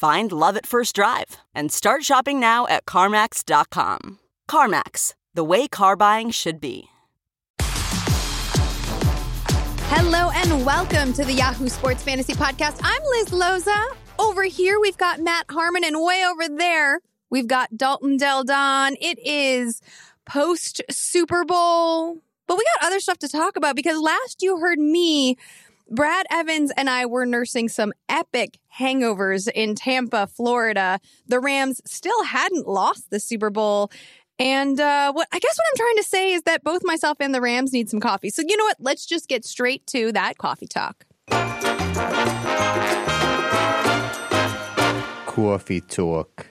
Find love at first drive and start shopping now at CarMax.com. CarMax, the way car buying should be. Hello and welcome to the Yahoo Sports Fantasy Podcast. I'm Liz Loza. Over here, we've got Matt Harmon, and way over there, we've got Dalton Del Don. It is post Super Bowl, but we got other stuff to talk about because last you heard me, Brad Evans and I were nursing some epic hangovers in Tampa, Florida. The Rams still hadn't lost the Super Bowl. And uh, what I guess what I'm trying to say is that both myself and the Rams need some coffee. So you know what? Let's just get straight to that coffee talk. Coffee talk.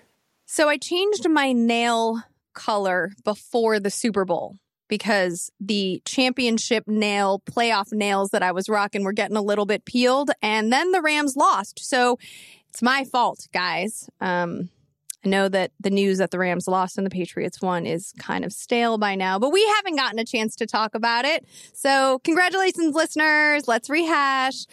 So I changed my nail color before the Super Bowl because the championship nail playoff nails that I was rocking were getting a little bit peeled and then the Rams lost. So it's my fault, guys. Um, I know that the news that the Rams lost and the Patriots won is kind of stale by now, but we haven't gotten a chance to talk about it. So, congratulations, listeners. Let's rehash.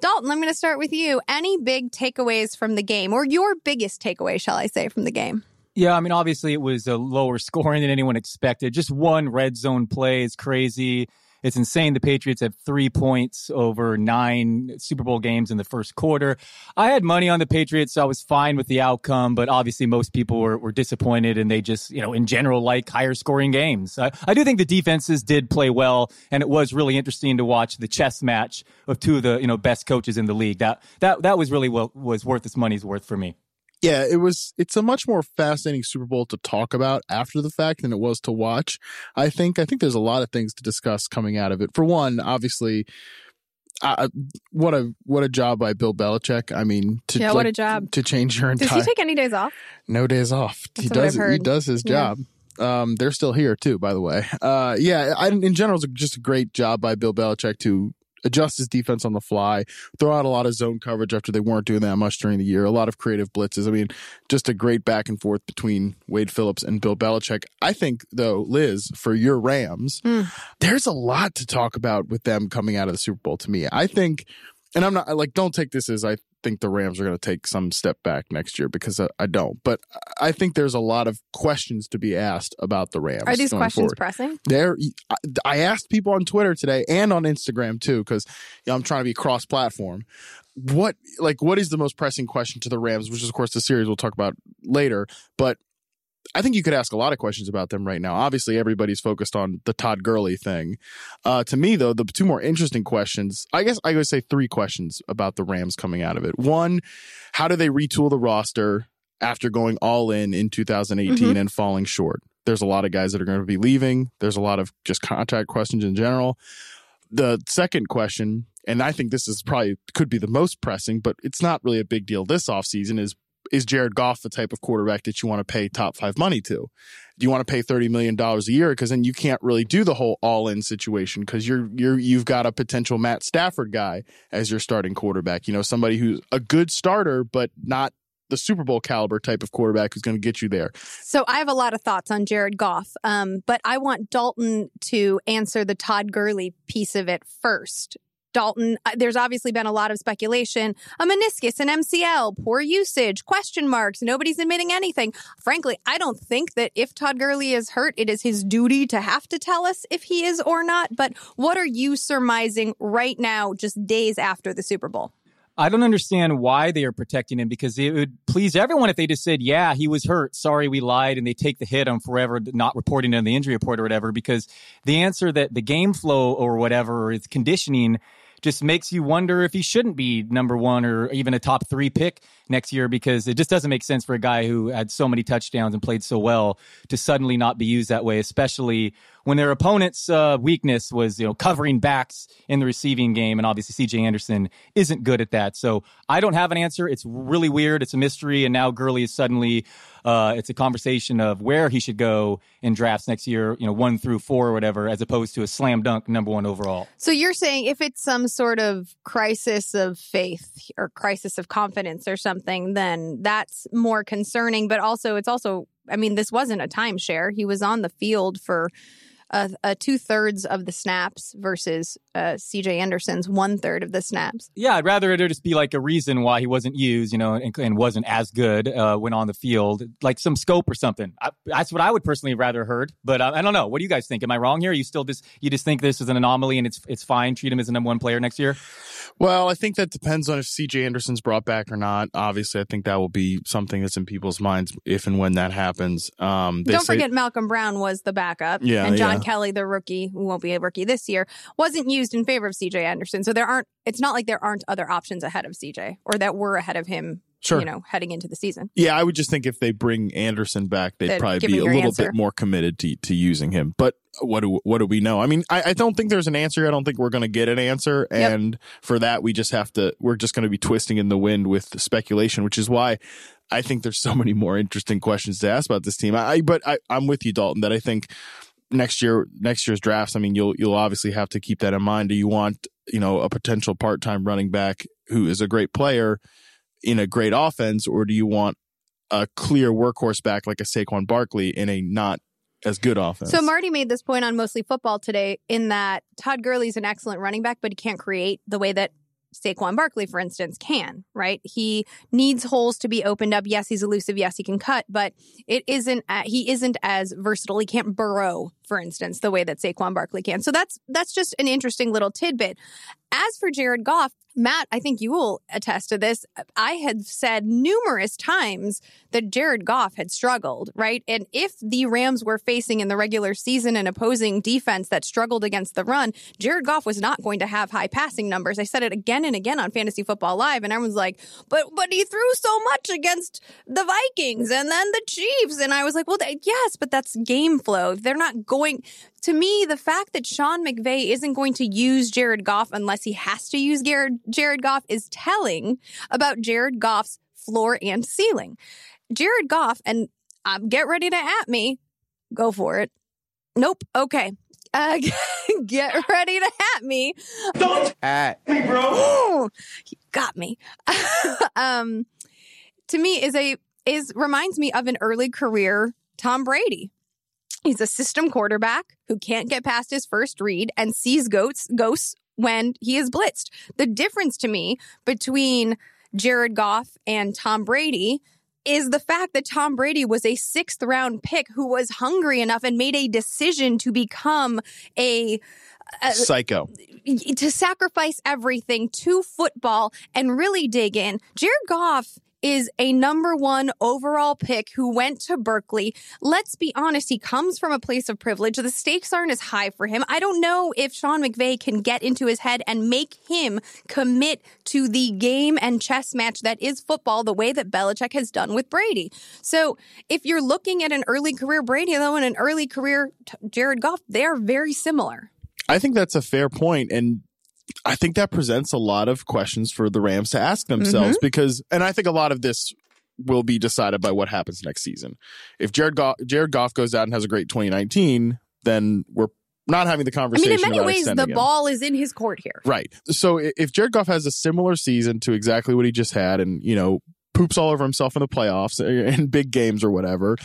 Dalton, I'm going to start with you. Any big takeaways from the game, or your biggest takeaway, shall I say, from the game? Yeah, I mean, obviously it was a lower scoring than anyone expected. Just one red zone play is crazy. It's insane. The Patriots have three points over nine Super Bowl games in the first quarter. I had money on the Patriots, so I was fine with the outcome, but obviously most people were, were disappointed and they just, you know, in general, like higher scoring games. I, I do think the defenses did play well, and it was really interesting to watch the chess match of two of the, you know, best coaches in the league. That, that, that was really what was worth its money's worth for me yeah, it was. It's a much more fascinating Super Bowl to talk about after the fact than it was to watch. I think. I think there's a lot of things to discuss coming out of it. For one, obviously, uh, what a what a job by Bill Belichick. I mean, to, yeah, like, what a job to change your entire. Does he take any days off? No days off. That's he does. He does his job. Yeah. Um, they're still here too, by the way. Uh, yeah, I, in general, it's just a great job by Bill Belichick to adjust his defense on the fly, throw out a lot of zone coverage after they weren't doing that much during the year, a lot of creative blitzes. I mean, just a great back and forth between Wade Phillips and Bill Belichick. I think, though, Liz, for your Rams, mm. there's a lot to talk about with them coming out of the Super Bowl to me. I think, and I'm not like, don't take this as I think the Rams are going to take some step back next year because I, I, don't. But I think there's a lot of questions to be asked about the Rams. Are these questions forward. pressing? There, I asked people on Twitter today and on Instagram too because you know, I'm trying to be cross-platform. What like what is the most pressing question to the Rams? Which is of course the series we'll talk about later. But I think you could ask a lot of questions about them right now. Obviously, everybody's focused on the Todd Gurley thing. Uh, to me, though, the two more interesting questions, I guess I would say three questions about the Rams coming out of it. One, how do they retool the roster after going all in in 2018 mm-hmm. and falling short? There's a lot of guys that are going to be leaving. There's a lot of just contract questions in general. The second question, and I think this is probably could be the most pressing, but it's not really a big deal this offseason, is is Jared Goff the type of quarterback that you want to pay top five money to? Do you want to pay thirty million dollars a year? Because then you can't really do the whole all in situation because you're you're you've got a potential Matt Stafford guy as your starting quarterback. You know, somebody who's a good starter but not the Super Bowl caliber type of quarterback who's going to get you there. So I have a lot of thoughts on Jared Goff, um, but I want Dalton to answer the Todd Gurley piece of it first. Dalton, uh, there's obviously been a lot of speculation. A meniscus, an MCL, poor usage, question marks. Nobody's admitting anything. Frankly, I don't think that if Todd Gurley is hurt, it is his duty to have to tell us if he is or not. But what are you surmising right now, just days after the Super Bowl? I don't understand why they are protecting him because it would please everyone if they just said, yeah, he was hurt. Sorry, we lied. And they take the hit on forever not reporting on the injury report or whatever. Because the answer that the game flow or whatever is conditioning just makes you wonder if he shouldn't be number one or even a top three pick next year because it just doesn't make sense for a guy who had so many touchdowns and played so well to suddenly not be used that way, especially when their opponent's uh, weakness was you know covering backs in the receiving game, and obviously C.J. Anderson isn't good at that. So I don't have an answer. It's really weird. It's a mystery, and now Gurley is suddenly uh, it's a conversation of where he should go in drafts next year, you know, one through four or whatever, as opposed to a slam dunk number one overall. So you're saying if it's some sort of crisis of faith or crisis of confidence or something, then that's more concerning. But also, it's also, I mean, this wasn't a timeshare. He was on the field for a, a two thirds of the snaps versus uh, CJ Anderson's one third of the snaps. Yeah, I'd rather it just be like a reason why he wasn't used, you know, and, and wasn't as good uh, when on the field, like some scope or something. I, that's what I would personally rather heard. But uh, I don't know. What do you guys think? Am I wrong here? You still just you just think this is an anomaly and it's it's fine. Treat him as a number one player next year. Well, I think that depends on if CJ Anderson's brought back or not. Obviously, I think that will be something that's in people's minds if and when that happens. Um, Don't say, forget Malcolm Brown was the backup. Yeah, and John yeah. Kelly, the rookie, who won't be a rookie this year, wasn't used in favor of CJ Anderson. So there aren't. It's not like there aren't other options ahead of CJ or that were ahead of him. Sure. You know, heading into the season. Yeah, I would just think if they bring Anderson back, they'd Then probably be a little answer. bit more committed to to using him. But what do what do we know? I mean, I, I don't think there's an answer. I don't think we're going to get an answer, Yep. and for that, we just have to. We're just going to be twisting in the wind with speculation, which is why I think there's so many more interesting questions to ask about this team. I, I but I, I'm with you, Dalton, that I think next year next year's drafts. I mean, you'll you'll obviously have to keep that in mind. Do you want you know a potential part time running back who is a great player in a great offense, or do you want a clear workhorse back like a Saquon Barkley in a not as good offense? So Marty made this point on mostly football today in that Todd Gurley's an excellent running back, but he can't create the way that Saquon Barkley, for instance, can, right? He needs holes to be opened up. Yes, he's elusive. Yes, he can cut, but it isn't, he isn't as versatile. He can't burrow, for instance, the way that Saquon Barkley can. So that's, that's just an interesting little tidbit. As for Jared Goff, Matt, I think you will attest to this. I had said numerous times that Jared Goff had struggled, right? And if the Rams were facing in the regular season an opposing defense that struggled against the run, Jared Goff was not going to have high passing numbers. I said it again and again on Fantasy Football Live, and everyone's like, but but he threw so much against the Vikings and then the Chiefs. And I was like, well, yes, but that's game flow. They're not going to me, the fact that Sean McVay isn't going to use Jared Goff unless he has to use Jared, Jared Goff is telling about Jared Goff's floor and ceiling. Jared Goff, and um, get ready to at me. Go for it. Nope. Okay. Uh, get ready to at me. Don't at Ooh, he got me. um, to me, is a is reminds me of an early career Tom Brady. He's a system quarterback who can't get past his first read and sees goats ghosts when he is blitzed. The difference to me between Jared Goff and Tom Brady is the fact that Tom Brady was a sixth round pick who was hungry enough and made a decision to become a Psycho. to sacrifice everything to football and really dig in. Jared Goff is a number one overall pick who went to Berkeley. Let's be honest, he comes from a place of privilege. The stakes aren't as high for him. I don't know if Sean McVay can get into his head and make him commit to the game and chess match that is football the way that Belichick has done with Brady. So if you're looking at an early career Brady, though, and an early career Jared Goff, they are very similar. I think that's a fair point, and I think that presents a lot of questions for the Rams to ask themselves mm-hmm. because, and I think a lot of this will be decided by what happens next season. If Jared Goff, Jared Goff goes out and has a great 2019, then we're not having the conversation. I mean, in many ways, the him. ball is in his court here. Right. So if Jared Goff has a similar season to exactly what he just had and, you know, poops all over himself in the playoffs uh, in big games or whatever,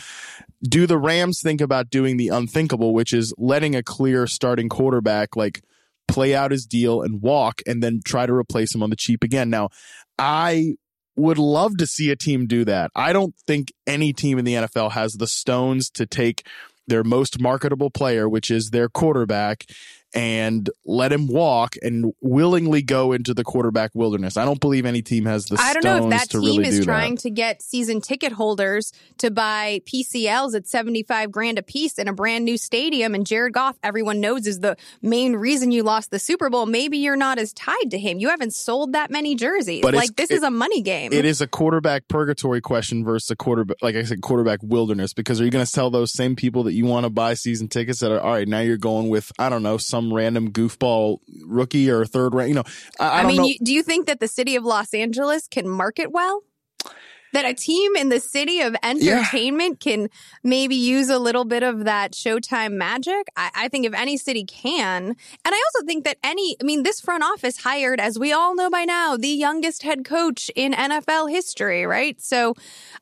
do the Rams think about doing the unthinkable, which is letting a clear starting quarterback like play out his deal and walk and then try to replace him on the cheap again? Now, I would love to see a team do that. I don't think any team in the NFL has the stones to take their most marketable player, which is their quarterback, and let him walk and willingly go into the quarterback wilderness. I don't believe any team has the I don't know if that team really is trying that. to get season ticket holders to buy PCLs at 75 grand a piece in a brand new stadium. And Jared Goff, everyone knows, is the main reason you lost the Super Bowl. Maybe you're not as tied to him. You haven't sold that many jerseys. But like, this it- is a money game. It is a quarterback purgatory question versus a quarterback, like I said, quarterback wilderness. Because are you going to tell those same people that you want to buy season tickets that are all right? Now you're going with I don't know some random goofball rookie or third rank. You know, I, I, I, mean, you, do you think that the city of Los Angeles can market well? That a team in the city of entertainment can maybe use a little bit of that Showtime magic? I, I think if any city can. And I also think that any, I mean, this front office hired, as we all know by now, the youngest head coach in NFL history, right? So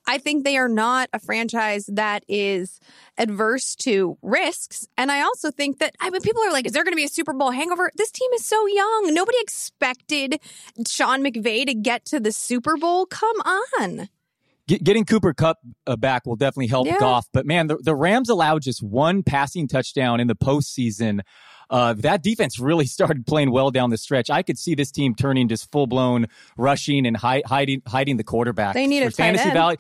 I think they are not a franchise that is adverse to risks. And I also think that, I mean, people are like, is there going to be a Super Bowl hangover? This team is so young. Nobody expected Sean McVay to get to the Super Bowl. Come on. Getting Cooper Kupp uh, back will definitely help Yeah. Goff. But man, the, the Rams allowed just one passing touchdown in the postseason. Uh, that defense really started playing well down the stretch. I could see this team turning just full blown rushing and hi- hiding hiding the quarterback. They need a fantasy end. value.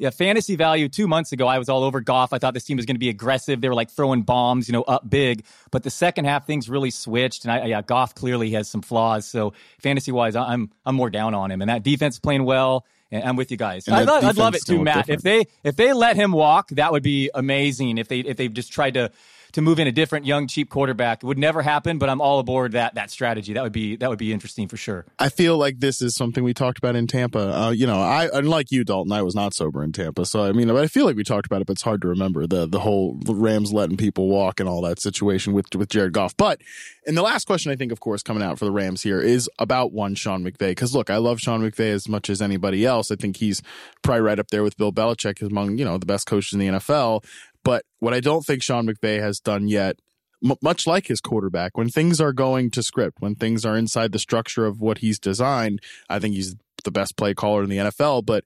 Yeah, fantasy value. Two months ago, I was all over Goff. I thought this team was going to be aggressive. They were like throwing bombs, you know, up big. But the second half, things really switched. And I, yeah, Goff clearly has some flaws. So fantasy wise, I'm I'm more down on him. And that defense playing well. And I'm with you guys. Love- I'd love it too, Matt. different. If they if they let him walk, that would be amazing. If they if they just tried to to move in a different young cheap quarterback, it would never happen. But I'm all aboard that that strategy. That would be that would be interesting for sure. I feel like this is something we talked about in Tampa. Uh, you know, I unlike you, Dalton, I was not sober in Tampa, so I mean, I feel like we talked about it, but it's hard to remember the the whole Rams letting people walk and all that situation with with Jared Goff. But and the last question, I think, of course, coming out for the Rams here is about one Sean McVay because look, I love Sean McVay as much as anybody else. I think he's probably right up there with Bill Belichick among you know the best coaches in the NFL. But what I don't think Sean McVay has done yet m- much like his quarterback, when things are going to script, when things are inside the structure of what he's designed, I think he's the best play caller in the NFL. But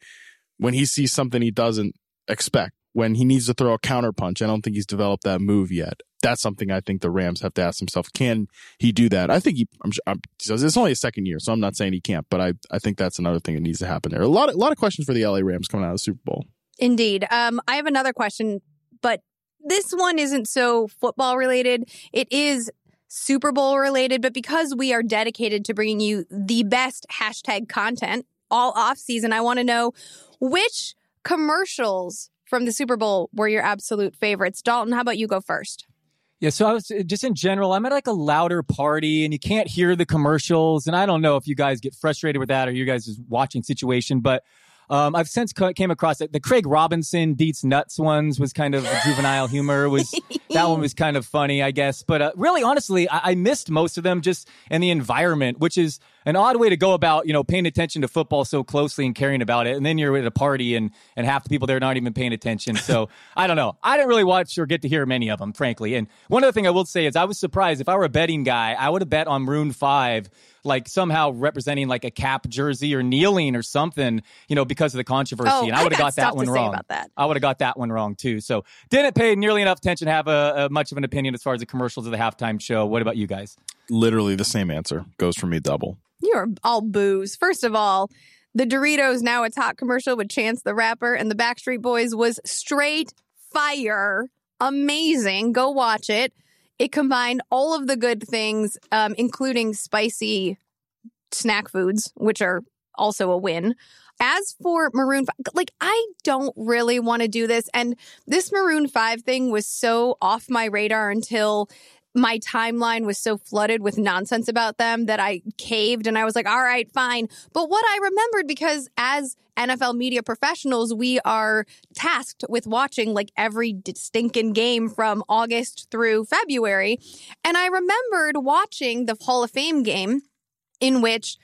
when he sees something he doesn't expect, when he needs to throw a counterpunch, I don't think he's developed that move yet. That's something I think the Rams have to ask themselves: Can he do that? I think he. I'm, I'm, it's only a second year, so I'm not saying he can't, but I, I think that's another thing that needs to happen there. A lot, a lot of questions for the LA Rams coming out of the Super Bowl. Indeed. Um, I have another question, this one isn't so football related. It is Super Bowl related, but because we are dedicated to bringing you the best hashtag content all off season, I want to know which commercials from the Super Bowl were your absolute favorites. Dalton, how about you go first? Yeah, so I was uh, just in general, I'm at like a louder party and you can't hear the commercials. And I don't know if you guys get frustrated with that or you guys just watching situation, but um, I've since co- came across it. The Craig Robinson Deets Nuts ones was kind of juvenile humor. Was that one was kind of funny, I guess. But uh, really, honestly, I-, I missed most of them just in the environment, which is an odd way to go about you know paying attention to football so closely and caring about it. And then you're at a party and and half the people there are not even paying attention. So I don't know. I didn't really watch or get to hear many of them, frankly. And one other thing I will say is I was surprised if I were a betting guy, I would have bet on Maroon Five like somehow representing like a Kap jersey or kneeling or something, you know, because of the controversy. Oh, and I I would have got got stuff that to one say wrong. about that. I would have got that one wrong too. So didn't pay nearly enough attention to have a, a much of an opinion as far as the commercials of the halftime show. What about you guys? Literally the same answer goes for me double. You are all booze. First of all, the Doritos Now It's Hot commercial with Chance the Rapper and the Backstreet Boys was straight fire. Amazing. Go watch it. It combined all of the good things, um, including spicy snack foods, which are also a win. As for Maroon 5, like I don't really want to do this. And this Maroon 5 thing was so off my radar until my timeline was so flooded with nonsense about them that I caved and I was like, all right, fine. But what I remembered, because as NFL media professionals, we are tasked with watching like every stinking game from August through February. And I remembered watching the Hall of Fame game in which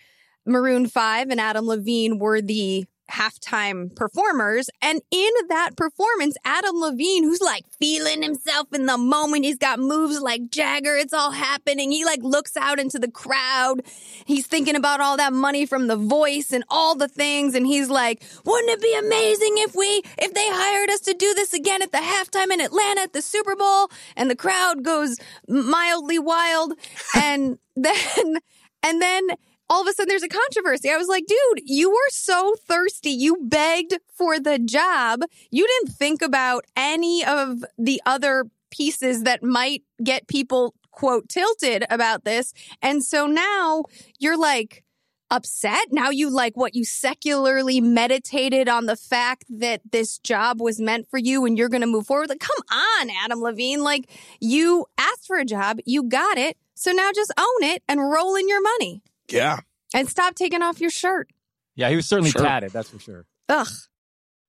Maroon 5 and Adam Levine were the halftime performers. And in that performance, Adam Levine, who's like feeling himself in the moment, he's got moves like Jagger. It's all happening. He like looks out into the crowd. He's thinking about all that money from the voice and all the things. And he's like, wouldn't it be amazing if we, if they hired us to do this again at the halftime in Atlanta at the Super Bowl? And the crowd goes mildly wild. And then, and then all of a sudden there's a controversy. I was like, dude, you were so thirsty. You begged for the job. You didn't think about any of the other pieces that might get people, quote, tilted about this. And so now you're like, upset. Now you like what you secularly meditated on the fact that this job was meant for you and you're going to move forward. Like, come on, Adam Levine. Like, you asked for a job, you got it. So now just own it and roll in your money. Yeah. And stop taking off your shirt. Yeah, he was certainly Sure. tatted, that's for sure. Ugh.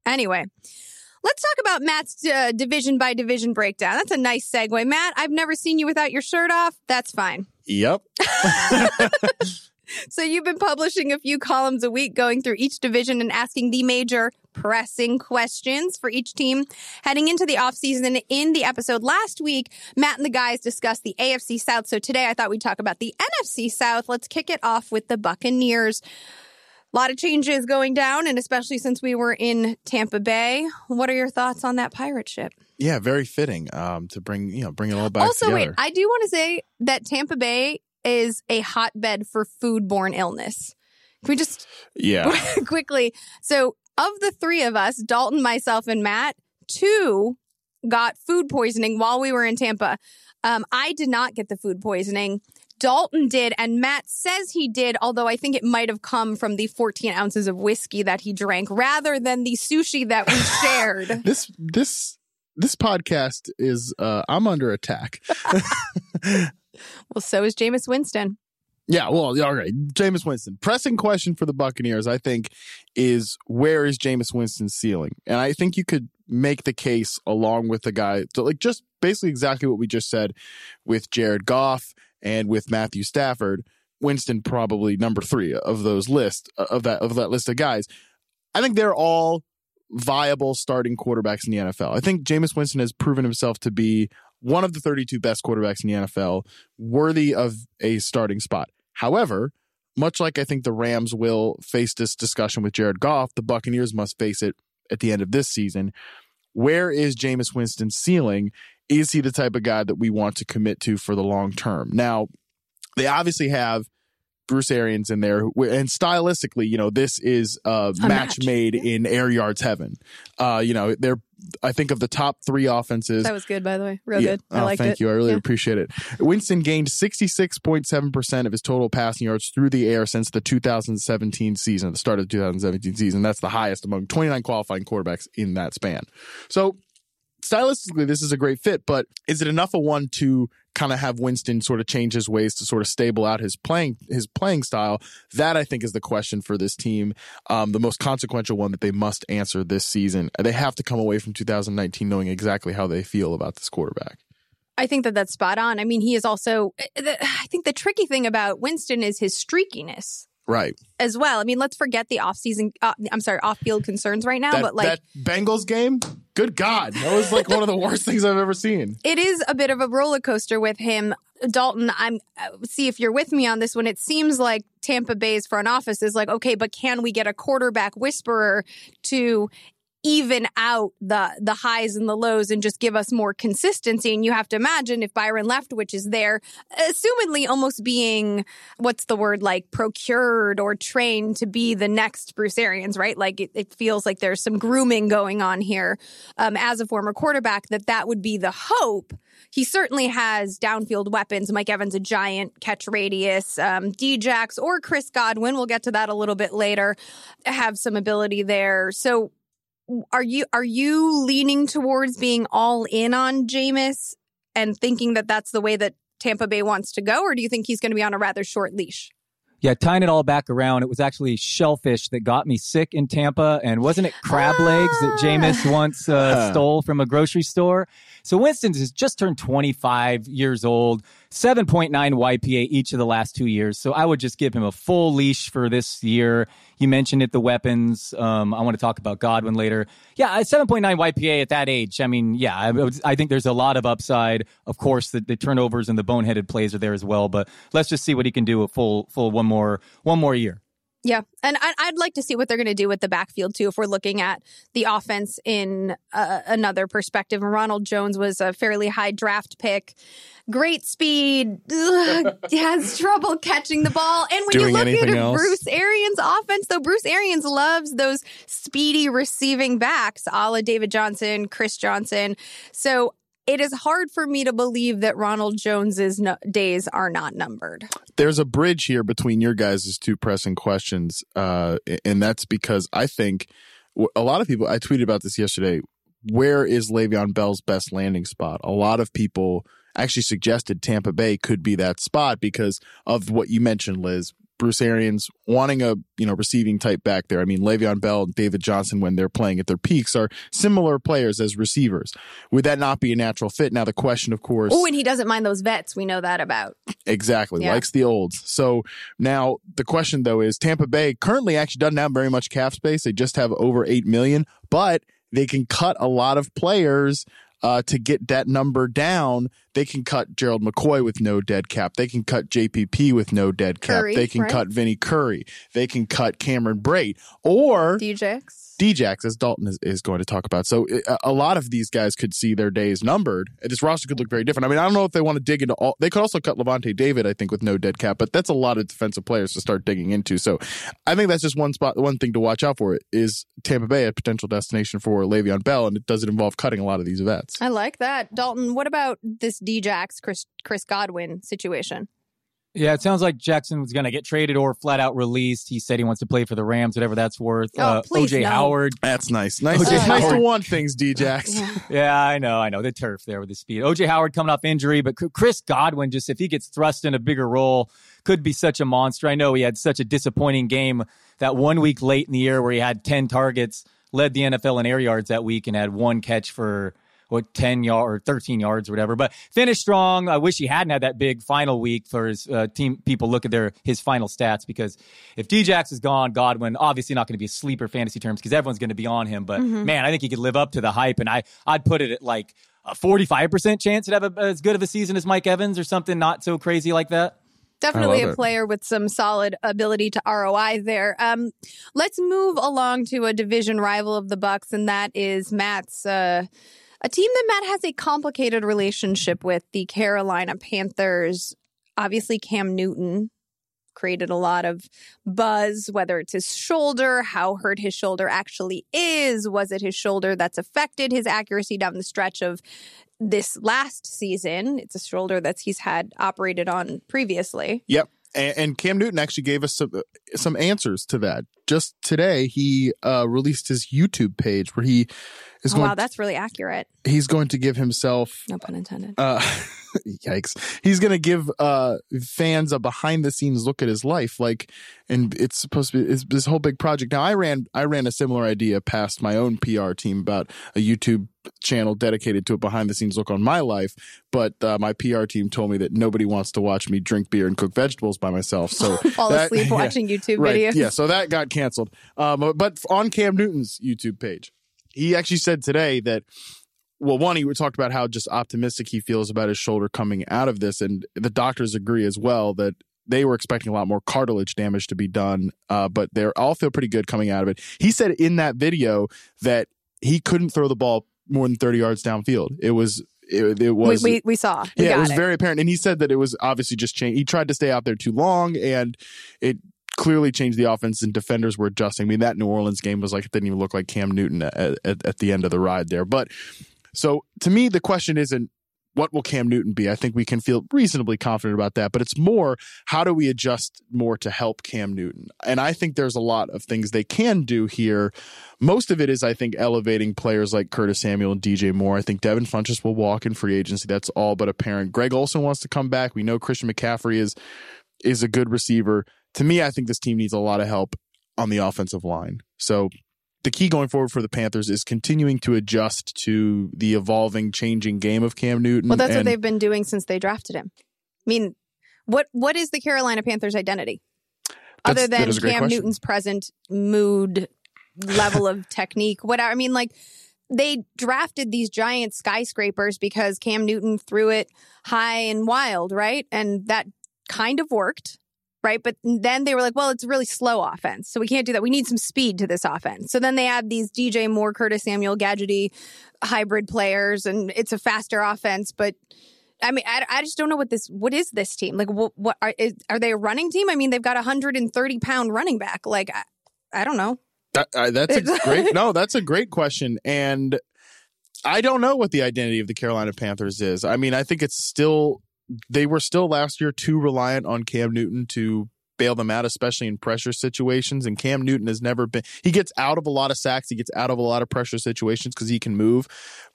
Anyway, let's talk about Matt's uh, division by division breakdown. That's a nice segue. Matt, I've never seen you without your shirt off. That's fine. Yep. So you've been publishing a few columns a week going through each division and asking the major pressing questions for each team. Heading into the offseason in the episode last week, Matt and the guys discussed the AFC South. So today I thought we'd talk about the NFC South. Let's kick it off with the Buccaneers. A lot of changes going down, and especially since we were in Tampa Bay. What are your thoughts on that pirate ship? Yeah, very fitting um, to bring you know bring it all back also, together. wait, I do want to say that Tampa Bay is a hotbed for foodborne illness. Can we just yeah, quickly? So, of the three of us, Dalton, myself, and Matt, two got food poisoning while we were in Tampa. Um, I did not get the food poisoning. Dalton did, and Matt says he did, although I think it might have come from the 14 ounces of whiskey that he drank rather than the sushi that we shared. this this this podcast is uh, I'm under attack. well, so is Jameis Winston. Yeah, well, all right. Jameis Winston. Pressing question for the Buccaneers, I think, is where is Jameis Winston's ceiling? And I think you could make the case along with the guy like just basically exactly what we just said with Jared Goff and with Matthew Stafford. Winston probably number three of those list of that of that list of guys. I think they're all viable starting quarterbacks in the NFL. I think Jameis Winston has proven himself to be one of the 32 best quarterbacks in the NFL, worthy of a starting spot. However, much like I think the Rams will face this discussion with Jared Goff, the Buccaneers must face it at the end of this season. Where is Jameis Winston's ceiling? Is he the type of guy that we want to commit to for the long term? Now, they obviously have Bruce Arians in there, and stylistically, you know, this is a, A match, match, made yeah. in air yards heaven. Uh, you know, they're I think of the top three offenses. That was good, by the way. Real Yeah. good. I oh, liked thank it. you. I really Yeah. appreciate it. Winston gained 66.7% of his total passing yards through the air since the 2017 season, the start of the 2017 season. That's the highest among 29 qualifying quarterbacks in that span. So, stylistically, this is a great fit, but is it enough of one to kind of have Winston sort of change his ways to sort of stable out his playing his playing style? That I think is the question for this team, um, the most consequential one that they must answer this season. They have to come away from 2019 knowing exactly how they feel about this quarterback. I think that that's spot on. I mean, he is also, I think the tricky thing about Winston is his streakiness Right. as well. I mean, let's forget the off-season, uh, I'm sorry, off-field concerns right now, that, but like that Bengals game, good God, that was like one of the worst things I've ever seen. it is a bit of a roller coaster with him. Dalton, I'm uh, see if you're with me on this one. It seems like Tampa Bay's front office is like, okay, but can we get a quarterback whisperer to even out the the highs and the lows and just give us more consistency? And you have to imagine if Byron Leftwich is there, assumedly almost being what's the word like procured or trained to be the next Bruce Arians, right? Like it, it feels like there's some grooming going on here um, as a former quarterback. That that would be the hope. He certainly has downfield weapons. Mike Evans, a giant catch radius. Um, Djax or Chris Godwin, we'll get to that a little bit later, have some ability there. So, are you are you leaning towards being all in on Jameis and thinking that that's the way that Tampa Bay wants to go, or do you think he's going to be on a rather short leash? Yeah, tying it all back around, it was actually shellfish that got me sick in Tampa. And wasn't it crab legs that Jameis once uh, stole from a grocery store? So Winston has just turned 25 years old. 7.9 YPA each of the last two years. So I would just give him a full leash for this year. You mentioned it, the weapons. Um, I want to talk about Godwin later. Yeah, 7.9 YPA at that age. I mean, yeah, I, I think there's a lot of upside. Of course, the, the, turnovers and the boneheaded plays are there as well. But let's just see what he can do a full, full one more, one more year. Yeah. And I'd like to see what they're going to do with the backfield, too, if we're looking at the offense in uh, another perspective. Ronald Jones was a fairly high draft pick, great speed, ugh, has trouble catching the ball. And when Doing you look at else? Bruce Arians' offense, though, Bruce Arians loves those speedy receiving backs, a la David Johnson, Chris Johnson. So it is hard for me to believe that Ronald Jones's no- days are not numbered. There's a bridge here between your guys' two pressing questions, uh, and that's because I think a lot of people. I tweeted about this yesterday. Where is Le'Veon Bell's best landing spot? A lot of people actually suggested Tampa Bay could be that spot because of what you mentioned, Liz. Bruce Arians wanting a you know receiving type back there. I mean, Le'Veon Bell and David Johnson, when they're playing at their peaks, are similar players as receivers. Would that not be a natural fit? Now the question, of course. Oh, and he doesn't mind those vets. We know that about. Exactly, yeah. likes the olds. So now the question though is Tampa Bay currently actually doesn't have very much cap space. They just have over eight million, but they can cut a lot of players uh, to get that number down, they can cut Gerald McCoy with no dead cap. They can cut JPP with no dead cap. Curry, they can right? cut Vinny Curry. They can cut Cameron Brate or Djax. Djax, as Dalton is, is going to talk about. So a, lot of these guys could see their days numbered. This roster could look very different. I mean, I don't know if they want to dig into all. They could also cut Lavonte David, I think, with no dead cap, but that's a lot of defensive players to start digging into. So I think that's just one spot. One thing to watch out for is Tampa Bay a potential destination for Le'Veon Bell, and it does it involve cutting a lot of these vets. I like that, Dalton. What about this Djax Chris Chris Godwin situation? Yeah, it sounds like Jackson was going to get traded or flat out released. He said he wants to play for the Rams, whatever that's worth. Oh, uh, OJ no. Howard. That's nice. Nice, OJ nice to want things, Djax. yeah. yeah, I know, I know. The turf there with the speed. OJ Howard coming off injury, but Chris Godwin, just if he gets thrust in a bigger role, could be such a monster. I know he had such a disappointing game that one week late in the year where he had 10 targets, led the NFL in air yards that week, and had one catch for what 10 yard or 13 yards or whatever. But finished strong. I wish he hadn't had that big final week for his uh, team. People look at their his final stats because if Djax is gone, Godwin obviously not going to be a sleeper fantasy terms because everyone's going to be on him. But mm-hmm. man, I think he could live up to the hype, and I I'd put it at like a 45% chance to have a, as good of a season as Mike Evans or something not so crazy like that. Definitely a it. player with some solid ability to ROI there. Um, let's move along to a division rival of the Bucks, and that is Matt's. Uh, a team that Matt has a complicated relationship with, the Carolina Panthers. Obviously, Cam Newton created a lot of buzz, whether it's his shoulder, how hurt his shoulder actually is. Was it his shoulder that's affected his accuracy down the stretch of this last season? It's a shoulder that he's had operated on previously. Yep. And, Cam Newton actually gave us some uh, some answers to that. Just today, he uh, released his YouTube page where he is oh, going. Wow, that's really accurate. He's going to give himself. No pun intended. Uh, yikes! He's going to give uh, fans a behind the scenes look at his life, like, and it's supposed to be it's this whole big project. Now, I ran I ran a similar idea past my own PR team about a YouTube channel dedicated to a behind the scenes look on my life, but uh, my PR team told me that nobody wants to watch me drink beer and cook vegetables by myself. So fall that, asleep watching YouTube right, videos. Yeah, so that got canceled. Um, but on Cam Newton's YouTube page, he actually said today that well, one, he talked about how just optimistic he feels about his shoulder coming out of this, and the doctors agree as well that they were expecting a lot more cartilage damage to be done, uh, but they all feel pretty good coming out of it. He said in that video that he couldn't throw the ball more than 30 yards downfield. It was it, it was we, we, we saw we yeah it was it. very apparent and he said that it was obviously just changed he tried to stay out there too long and it clearly changed the offense and defenders were adjusting. I mean, that New Orleans game was like, it didn't even look like Cam Newton at, at, at the end of the ride there. But so to me, the question isn't, what will Cam Newton be? I think we can feel reasonably confident about that, but it's more how do we adjust more to help Cam Newton? And I think there's a lot of things they can do here. Most of it is, I think, elevating players like Curtis Samuel and DJ Moore. I think Devin Funchess will walk in free agency. That's all but apparent. Greg Olsen wants to come back. We know Christian McCaffrey is is a good receiver. To me, I think this team needs a lot of help on the offensive line. So the key going forward for the Panthers is continuing to adjust to the evolving, changing game of Cam Newton. Well, that's and, what they've been doing since they drafted him. I mean, what what is the Carolina Panthers' identity other than is a great Cam question. Newton's present mood, level of technique, whatever? I mean, like they drafted these giant skyscrapers because Cam Newton threw it high and wild, right? And that kind of worked. Right. But then they were like, well, it's a really slow offense. So we can't do that. We need some speed to this offense. So then they add these DJ Moore, Curtis Samuel, Gadgety hybrid players, and it's a faster offense. But I mean, I, I just don't know what this, what is this team? Like, what, what are, is, are they a running team? I mean, they've got a 130 pound running back. Like, I, I don't know. That, uh, that's a great no. That's a great question, and I don't know what the identity of the Carolina Panthers is. I mean, I think it's still they were still last year too reliant on Cam Newton to bail them out, especially in pressure situations. And Cam Newton has never been. He gets out of a lot of sacks. He gets out of a lot of pressure situations because he can move.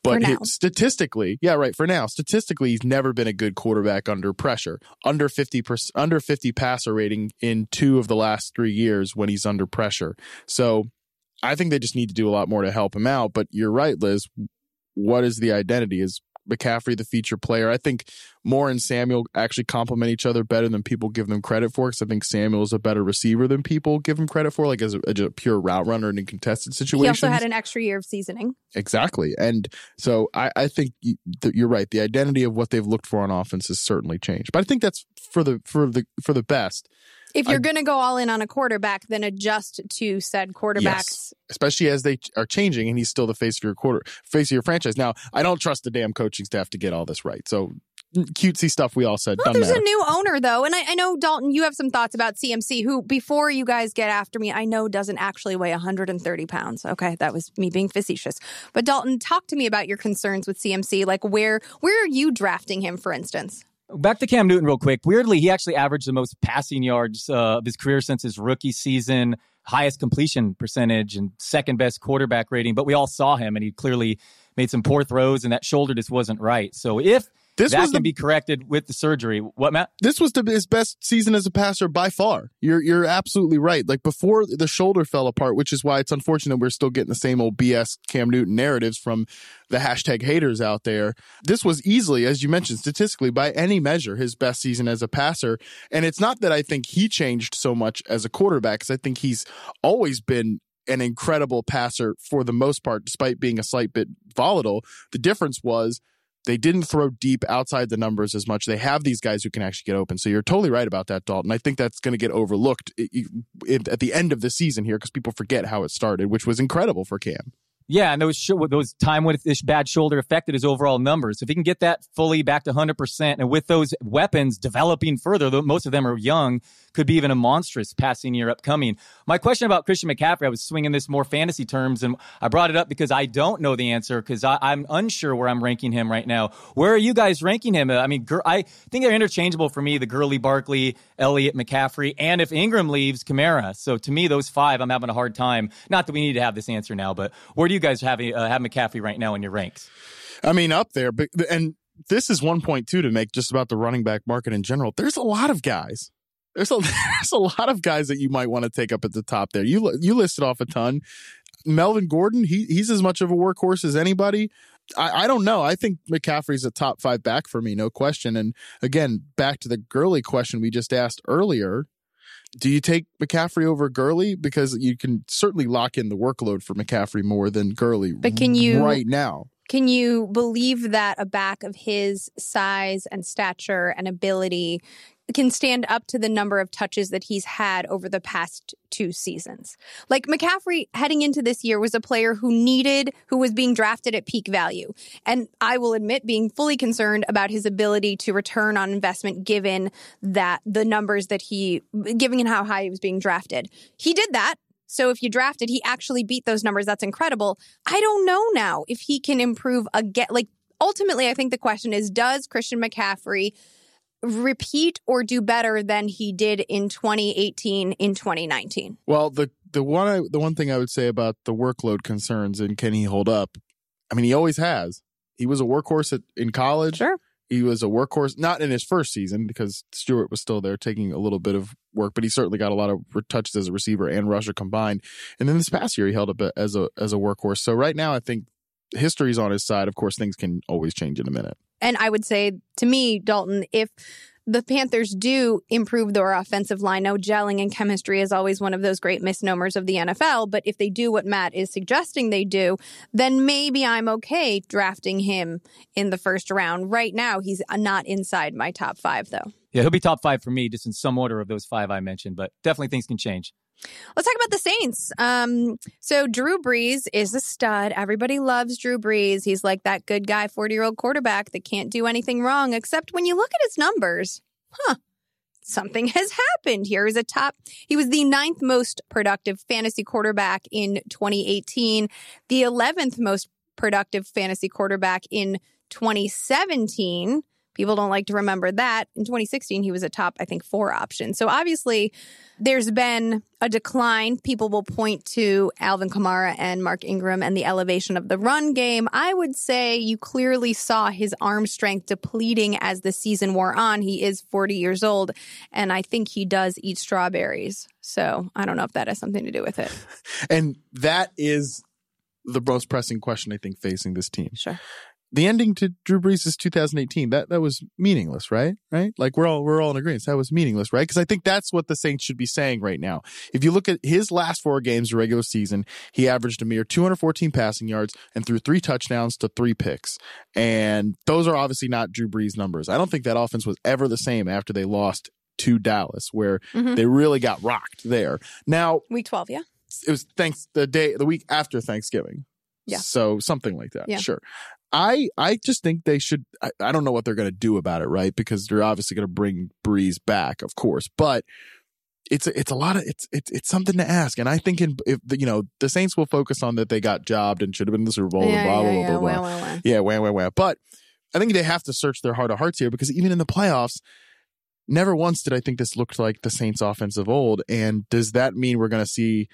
But he- statistically, yeah, right. For now, statistically, he's never been a good quarterback under pressure. Under fifty percent, under fifty passer rating in two of the last three years when he's under pressure. So I think they just need to do a lot more to help him out. But you're right, Liz. What is the identity? Is McCaffrey the feature player? I think Moore and Samuel actually complement each other better than people give them credit for. Because I think Samuel is a better receiver than people give him credit for, like as a, as a pure route runner in contested situation. He also had an extra year of seasoning. Exactly. And so I, I think you're right. The identity of what they've looked for on offense has certainly changed. But I think that's for the for the for the best, If you're going to go all in on a quarterback, then adjust to said quarterbacks. Yes. especially as they are changing and he's still the face of your quarter face of your franchise. Now, I don't trust the damn coaching staff to get all this right. So cutesy stuff we all said Well, there's matter. a new owner though, and I, I know Dalton. You have some thoughts about CMC, who before you guys get after me, I know doesn't actually weigh 130 pounds. Okay, that was me being facetious. But Dalton, talk to me about your concerns with CMC. Like where where are you drafting him, for instance? Back to Cam Newton, real quick. Weirdly, he actually averaged the most passing yards uh, of his career since his rookie season, highest completion percentage, and second best quarterback rating. But we all saw him, and he clearly made some poor throws, and that shoulder just wasn't right. So if This that was can the- be corrected with the surgery, what Matt? this was the, his best season as a passer by far. You're you're absolutely right. Like before the shoulder fell apart, which is why it's unfortunate we're still getting the same old BS Cam Newton narratives from the hashtag haters out there. This was easily, as you mentioned, statistically by any measure, his best season as a passer. And it's not that I think he changed so much as a quarterback, because I think he's always been an incredible passer for the most part, despite being a slight bit volatile. The difference was they didn't throw deep outside the numbers as much. They have these guys who can actually get open. So you're totally right about that, Dalton. I think that's going to get overlooked at the end of the season here because people forget how it started, which was incredible for Cam. Yeah, and those sh- those time with this bad shoulder affected his overall numbers. If he can get that fully back to 100%, and with those weapons developing further, though most of them are young, could be even a monstrous passing year upcoming. My question about Christian McCaffrey, I was swinging this more fantasy terms, and I brought it up because I don't know the answer because I'm unsure where I'm ranking him right now. Where are you guys ranking him? I mean, I think they're interchangeable for me: the Gurley, Barkley, Elliott, McCaffrey, and if Ingram leaves, Kamara. So to me, those five, I'm having a hard time. Not that we need to have this answer now, but where do you guys have uh, have McCaffrey right now in your ranks? I mean, up there, but and this is one point two to make just about the running back market in general. There's a lot of guys. There's a there's a lot of guys that you might want to take up at the top there. You you listed off a ton. Melvin Gordon, he he's as much of a workhorse as anybody. I, I don't know. I think McCaffrey's a top five back for me, no question. And again, back to the Gurley question we just asked earlier. Do you take McCaffrey over Gurley? Because you can certainly lock in the workload for McCaffrey more than Gurley But can you- right now. Can you believe that a back of his size and stature and ability can stand up to the number of touches that he's had over the past two seasons? Like McCaffrey heading into this year was a player who needed, who was being drafted at peak value. And I will admit being fully concerned about his ability to return on investment given that the numbers that he, given how high he was being drafted. He did that. So if you drafted, he actually beat those numbers. That's incredible. I don't know now if he can improve again. Like ultimately, I think the question is, does Christian McCaffrey repeat or do better than he did in 2018 in 2019? Well, the the one I, the one thing I would say about the workload concerns and can he hold up? I mean, he always has. He was a workhorse at, in college. Sure. He was a workhorse, not in his first season because Stewart was still there taking a little bit of work, but he certainly got a lot of touches as a receiver and rusher combined. And then this past year, he held up a- as a as a workhorse. So right now, I think history's on his side. Of course, things can always change in a minute. And I would say to me, Dalton, if the Panthers do improve their offensive line. Now, gelling and chemistry is always one of those great misnomers of the NFL. But if they do what Matt is suggesting they do, then maybe I'm okay drafting him in the first round. Right now, he's not inside my top five, though. Yeah, he'll be top five for me, just in some order of those five I mentioned, but definitely things can change. Let's talk about the Saints. Um, so Drew Brees is a stud. Everybody loves Drew Brees. He's like that good guy, 40 year old quarterback that can't do anything wrong, except when you look at his numbers, huh? Something has happened here. He's a top, he was the ninth most productive fantasy quarterback in 2018, the 11th most productive fantasy quarterback in 2017. People don't like to remember that. In 2016, he was a top, I think, four option. So obviously, there's been a decline. People will point to Alvin Kamara and Mark Ingram and the elevation of the run game. I would say you clearly saw his arm strength depleting as the season wore on. He is 40 years old, and I think he does eat strawberries. So I don't know if that has something to do with it. and that is the most pressing question I think facing this team. Sure the ending to Drew Brees' 2018 that that was meaningless, right? Right? Like we're all we're all in agreement. That was meaningless, right? Because I think that's what the Saints should be saying right now. If you look at his last four games of regular season, he averaged a mere 214 passing yards and threw three touchdowns to three picks, and those are obviously not Drew Brees numbers. I don't think that offense was ever the same after they lost to Dallas, where mm-hmm. they really got rocked there. Now, week 12, yeah, it was thanks the day the week after Thanksgiving. Yeah. So something like that. Yeah. Sure. I I just think they should. I, I don't know what they're going to do about it, right? Because they're obviously going to bring Brees back, of course, but it's a, it's a lot of it's it's it's something to ask, and I think in if the, you know the Saints will focus on that they got jobbed and should have been in the Super Bowl yeah, and blah blah yeah, blah yeah, blah blah. Wah. Yeah, wah wah wah. But I think they have to search their heart of hearts here because even in the playoffs, never once did I think this looked like the Saints' offense of old. And does that mean we're going to see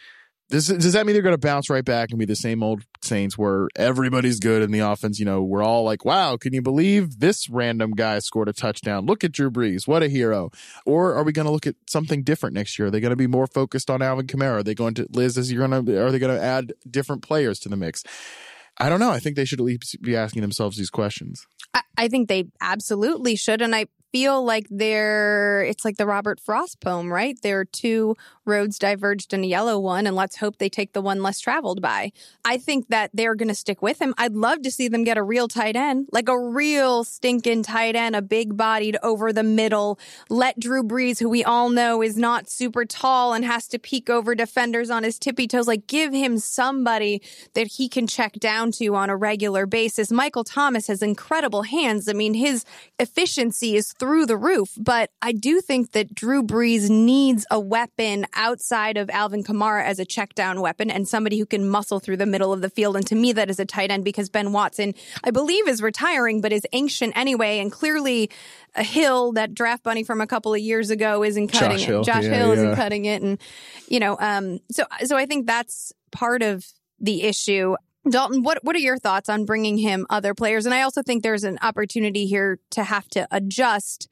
does, that mean they're going to bounce right back and be the same old Saints where everybody's good in the offense? You know, we're all like, wow, can you believe this random guy scored a touchdown? Look at Drew Brees. What a hero. Or are we going to look at something different next year? Are they going to be more focused on Alvin Kamara? Are they going to, Liz, is you're going to, are they going to add different players to the mix? I don't know. I think they should at least be asking themselves these questions. I, I think they absolutely should. And I feel like they're it's like the Robert Frost poem, right? There are two roads diverged in a yellow one, and let's hope they take the one less traveled by. I think that they're going to stick with him. I'd love to see them get a real tight end, like a real stinking tight end, a big bodied over the middle. Let Drew Brees, who we all know is not super tall and has to peek over defenders on his tippy toes, like give him somebody that he can check down to on a regular basis. Michael Thomas has incredible hands. I mean, his efficiency is through the roof. But I do think that Drew Brees needs a weapon outside of Alvin Kamara as a check down weapon and somebody who can muscle through the middle of the field. And to me, that is a tight end because Ben Watson, I believe, is retiring, but is ancient anyway. And clearly, a Hill, that draft bunny from a couple of years ago, isn't cutting Josh it. Hill. Josh Yeah, Hill yeah. isn't cutting it. And, you know, um, so, so I think that's part of the issue. Dalton, what what are your thoughts on bringing him other players? And I also think there's an opportunity here to have to adjust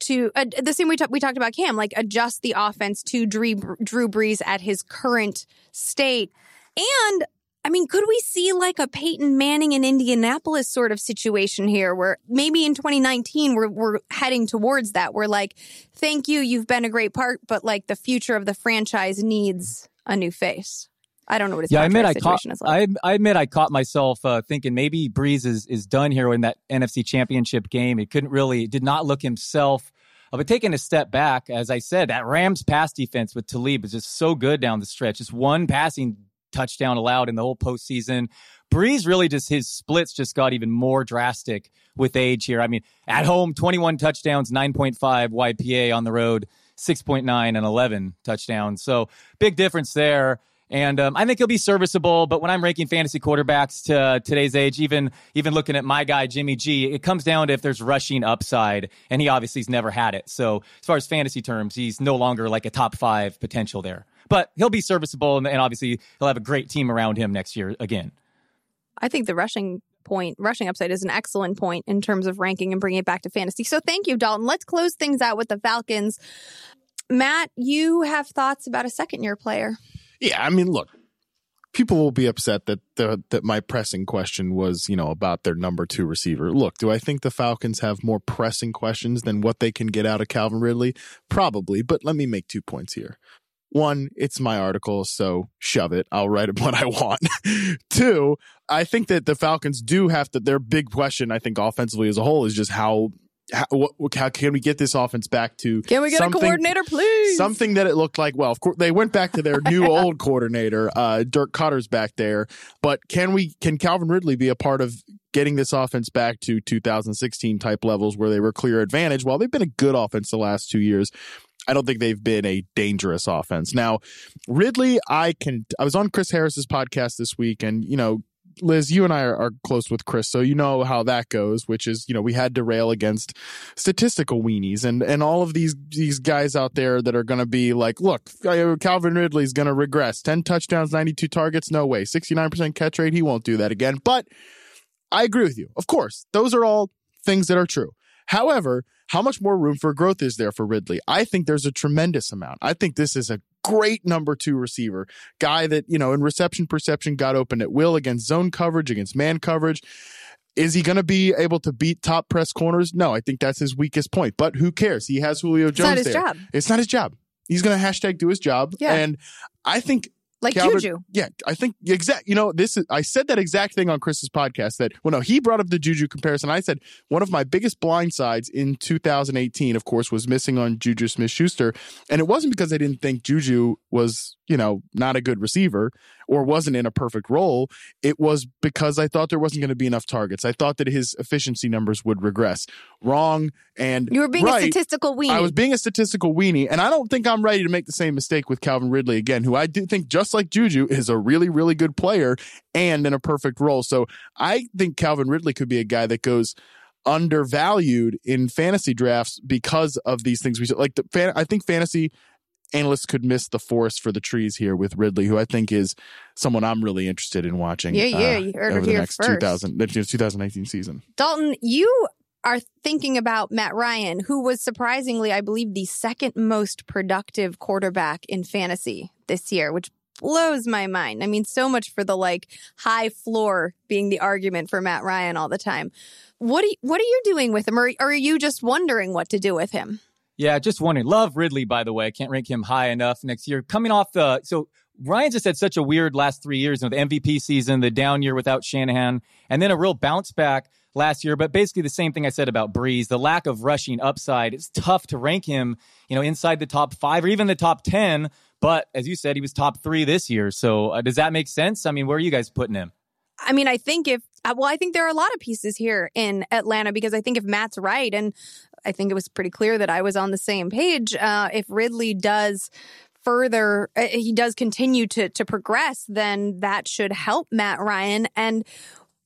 to uh, the same we we talked about Cam, like adjust the offense to Drew, Drew Brees at his current state. And I mean, could we see like a Peyton Manning in Indianapolis sort of situation here where maybe in 2019 we're, we're heading towards that? We're like, thank you, you've been a great part, but like the future of the franchise needs a new face. I don't know what his Yeah, I admit I caught. is like. I, I admit I caught myself uh, thinking maybe Brees is is done here in that NFC Championship game. He couldn't really, did not look himself. Uh, but taking a step back, as I said, that Rams pass defense with Talib is just so good down the stretch. Just one passing touchdown allowed in the whole postseason. Brees really just his splits just got even more drastic with age here. I mean, at home, 21 touchdowns, 9.5 YPA on the road, 6.9 and 11 touchdowns. So big difference there. And um, I think he'll be serviceable. But when I'm ranking fantasy quarterbacks to today's age, even even looking at my guy Jimmy G, it comes down to if there's rushing upside, and he obviously's never had it. So as far as fantasy terms, he's no longer like a top five potential there. But he'll be serviceable, and, and obviously he'll have a great team around him next year again. I think the rushing point, rushing upside is an excellent point in terms of ranking and bringing it back to fantasy. So thank you, Dalton. Let's close things out with the Falcons. Matt, you have thoughts about a second year player. Yeah, I mean, look, people will be upset that the, that my pressing question was, you know, about their number two receiver. Look, do I think the Falcons have more pressing questions than what they can get out of Calvin Ridley? Probably, but let me make two points here. One, it's my article, so shove it. I'll write it what I want. Two, I think that the Falcons do have to, their big question, I think, offensively as a whole is just how how, what, how, can we get this offense back to? Can we get a coordinator, please? Something that it looked like. Well, of course, they went back to their new old coordinator, uh, Dirk Koetter's back there. But can we? Can Calvin Ridley be a part of getting this offense back to 2016 type levels where they were clear advantage? While they've been a good offense the last two years, I don't think they've been a dangerous offense. Now, Ridley, I can. I was on Chris Harris's podcast this week, and you know, Liz, you and I are, are, close with Chris, so you know how that goes. Which is, you know, we had to rail against statistical weenies and and all of these these guys out there that are going to be like, look, Calvin Ridley's going to regress. Ten touchdowns, ninety two targets, no way. Sixty nine percent catch rate, he won't do that again. But I agree with you. Of course, those are all things that are true. However, how much more room for growth is there for Ridley? I think there's a tremendous amount. I think this is a great number two receiver, guy that, you know, in reception perception got open at will against zone coverage, against man coverage. Is he going to be able to beat top press corners? No, I think that's his weakest point. But who cares? He has Julio Jones. It's not his there. job. It's not his job. He's going to hashtag do his job. Yeah. And I think like Juju. Yeah, I think exact. You know, this is. I said that exact thing on Chris's podcast. That well, no, he brought up the Juju comparison. I said one of my biggest blind sides in 2018, of course, was missing on Juju Smith Schuster, and it wasn't because I didn't think Juju was, you know, not a good receiver or wasn't in a perfect role. It was because I thought there wasn't going to be enough targets. I thought that his efficiency numbers would regress. Wrong. And you were being right, a statistical weenie. I was being a statistical weenie, and I don't think I'm ready to make the same mistake with Calvin Ridley again, who I do think, just like Juju, is a really, really good player and in a perfect role. So I think Calvin Ridley could be a guy that goes undervalued in fantasy drafts because of these things we said. Like the fan, I think fantasy analysts could miss the forest for the trees here with Ridley, who I think is someone I'm really interested in watching. Yeah, yeah, uh, you heard over it the here next first. 2000, 2019 season. Dalton, you are thinking about Matt Ryan, who was surprisingly, I believe, the second most productive quarterback in fantasy this year, which blows my mind. I mean, so much for the like high floor being the argument for Matt Ryan all the time. What are you, what are you doing with him, or, or are you just wondering what to do with him? Yeah, just wondering. Love Ridley, by the way. I can't rank him high enough next year. Coming off the so Ryan just had such a weird last three years, you know, the MVP season, the down year without Shanahan, and then a real bounce back last year. But basically the same thing I said about Brees, the lack of rushing upside. It's tough to rank him, you know, inside the top five or even the top ten. But as you said, he was top three this year. So uh, does that make sense? I mean, where are you guys putting him? I mean, I think if well, I think there are a lot of pieces here in Atlanta because I think if Matt's right, and I think it was pretty clear that I was on the same page. Uh, if Ridley does further, uh, he does continue to to progress, then that should help Matt Ryan and.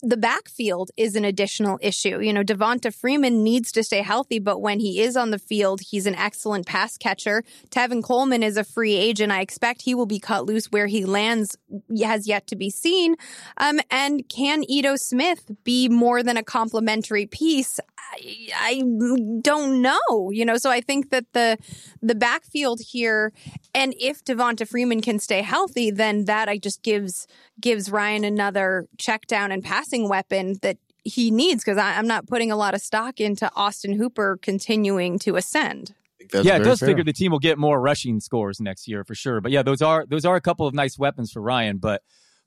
The backfield is an additional issue. You know, Devonta Freeman needs to stay healthy, but when he is on the field, he's an excellent pass catcher. Tevin Coleman is a free agent. I expect he will be cut loose where he lands has yet to be seen. Um, and can Ito Smith be more than a complementary piece? I, I don't know, you know, so I think that the the backfield here, and if Devonta Freeman can stay healthy, then that I just gives gives Ryan another check down and passing weapon that he needs because I'm not putting a lot of stock into Austin Hooper continuing to ascend. yeah, it does fair. figure the team will get more rushing scores next year for sure. But yeah, those are those are a couple of nice weapons for Ryan, but.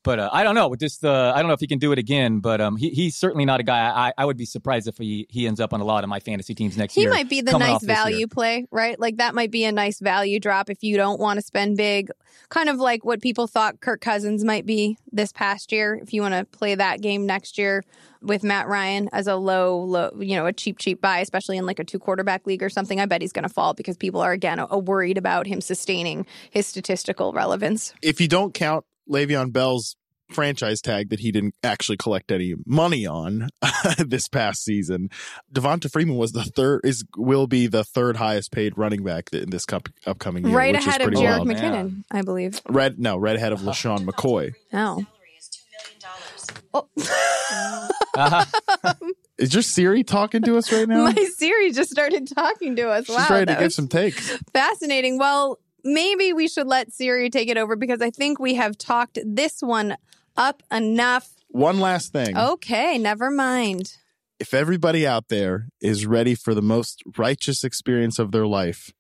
But uh, I don't know. Just uh, I don't know if he can do it again. But um, he, he's certainly not a guy. I, I would be surprised if he, he ends up on a lot of my fantasy teams next he year. He might be the nice value play, right? Like that might be a nice value drop if you don't want to spend big. Kind of like what people thought Kirk Cousins might be this past year. If you want to play that game next year with Matt Ryan as a low, low, you know, a cheap, cheap buy, especially in like a two quarterback league or something, I bet he's going to fall because people are again a, a worried about him sustaining his statistical relevance. If you don't count Le'Veon Bell's franchise tag that he didn't actually collect any money on this past season. Devonta Freeman was the third is will be the third highest paid running back in this cup, upcoming year, right which ahead is of pretty Jerick wild. McKinnon, I believe. Red no, right ahead of LeSean McCoy. Oh. oh. uh-huh. Is your Siri talking to us right now? My Siri just started talking to us. She's wow, ready to give some takes. Fascinating. Well, maybe we should let Siri take it over because I think we have talked this one up enough. One last thing. Okay, never mind. If everybody out there is ready for the most righteous experience of their life,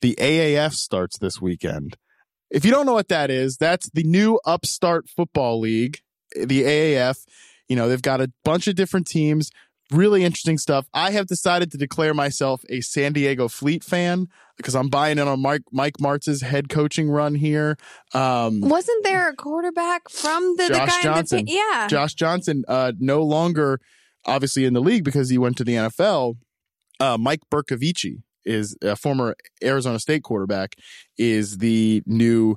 the AAF starts this weekend. If you don't know what that is, that's the new upstart football league, the AAF. You know, they've got a bunch of different teams, really interesting stuff. I have decided to declare myself a San Diego Fleet fan because I'm buying in on Mike Mike Martz's head coaching run here. Um, Wasn't there a quarterback from the, the Josh guy in Johnson. the yeah? Josh Johnson, uh, no longer obviously in the league because he went to the NFL. Uh, Mike Bercovici is a former Arizona State quarterback, is the new.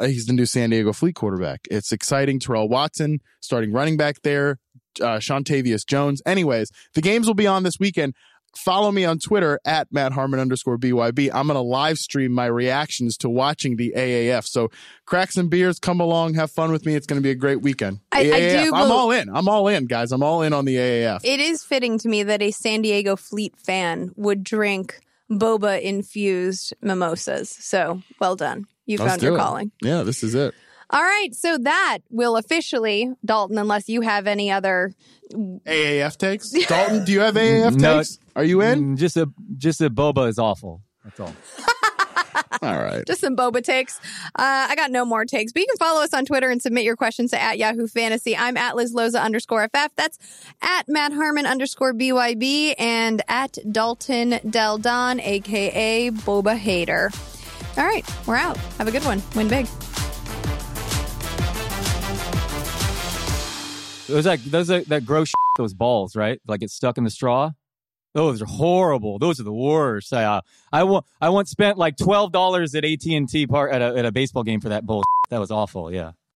He's the new San Diego Fleet quarterback. It's exciting. Terrell Watson starting running back there. Uh, Shontavius Jones. Anyways, the games will be on this weekend. Follow me on Twitter at Matt Harmon underscore BYB. I'm going to live stream my reactions to watching the AAF. So crack some beers, come along, have fun with me. It's going to be a great weekend. I, I do I'm bel- all in. I'm all in, guys. I'm all in on the AAF. It is fitting to me that a San Diego Fleet fan would drink boba infused mimosas. So well done. You Let's found do your it. calling. Yeah, this is it. All right. So that will officially, Dalton, unless you have any other. AAF takes. Dalton, do you have AAF No. takes? Are you in? Mm, Just a just a boba is awful. That's all. All right. Just some boba takes. Uh, I got no more takes, but you can follow us on Twitter and submit your questions to at Yahoo Fantasy. I'm at Liz Loza underscore FF. That's at Matt Harmon underscore BYB and at Dalton Del Don, aka Boba Hater. All right, we're out. Have a good one. Win big. Those like those are, that gross those balls, right? Like it's stuck in the straw. Those are horrible. Those are the worst. I, uh, I, once spent like twelve dollars at AT and T part at a, at a baseball game for that bull. That was awful. Yeah.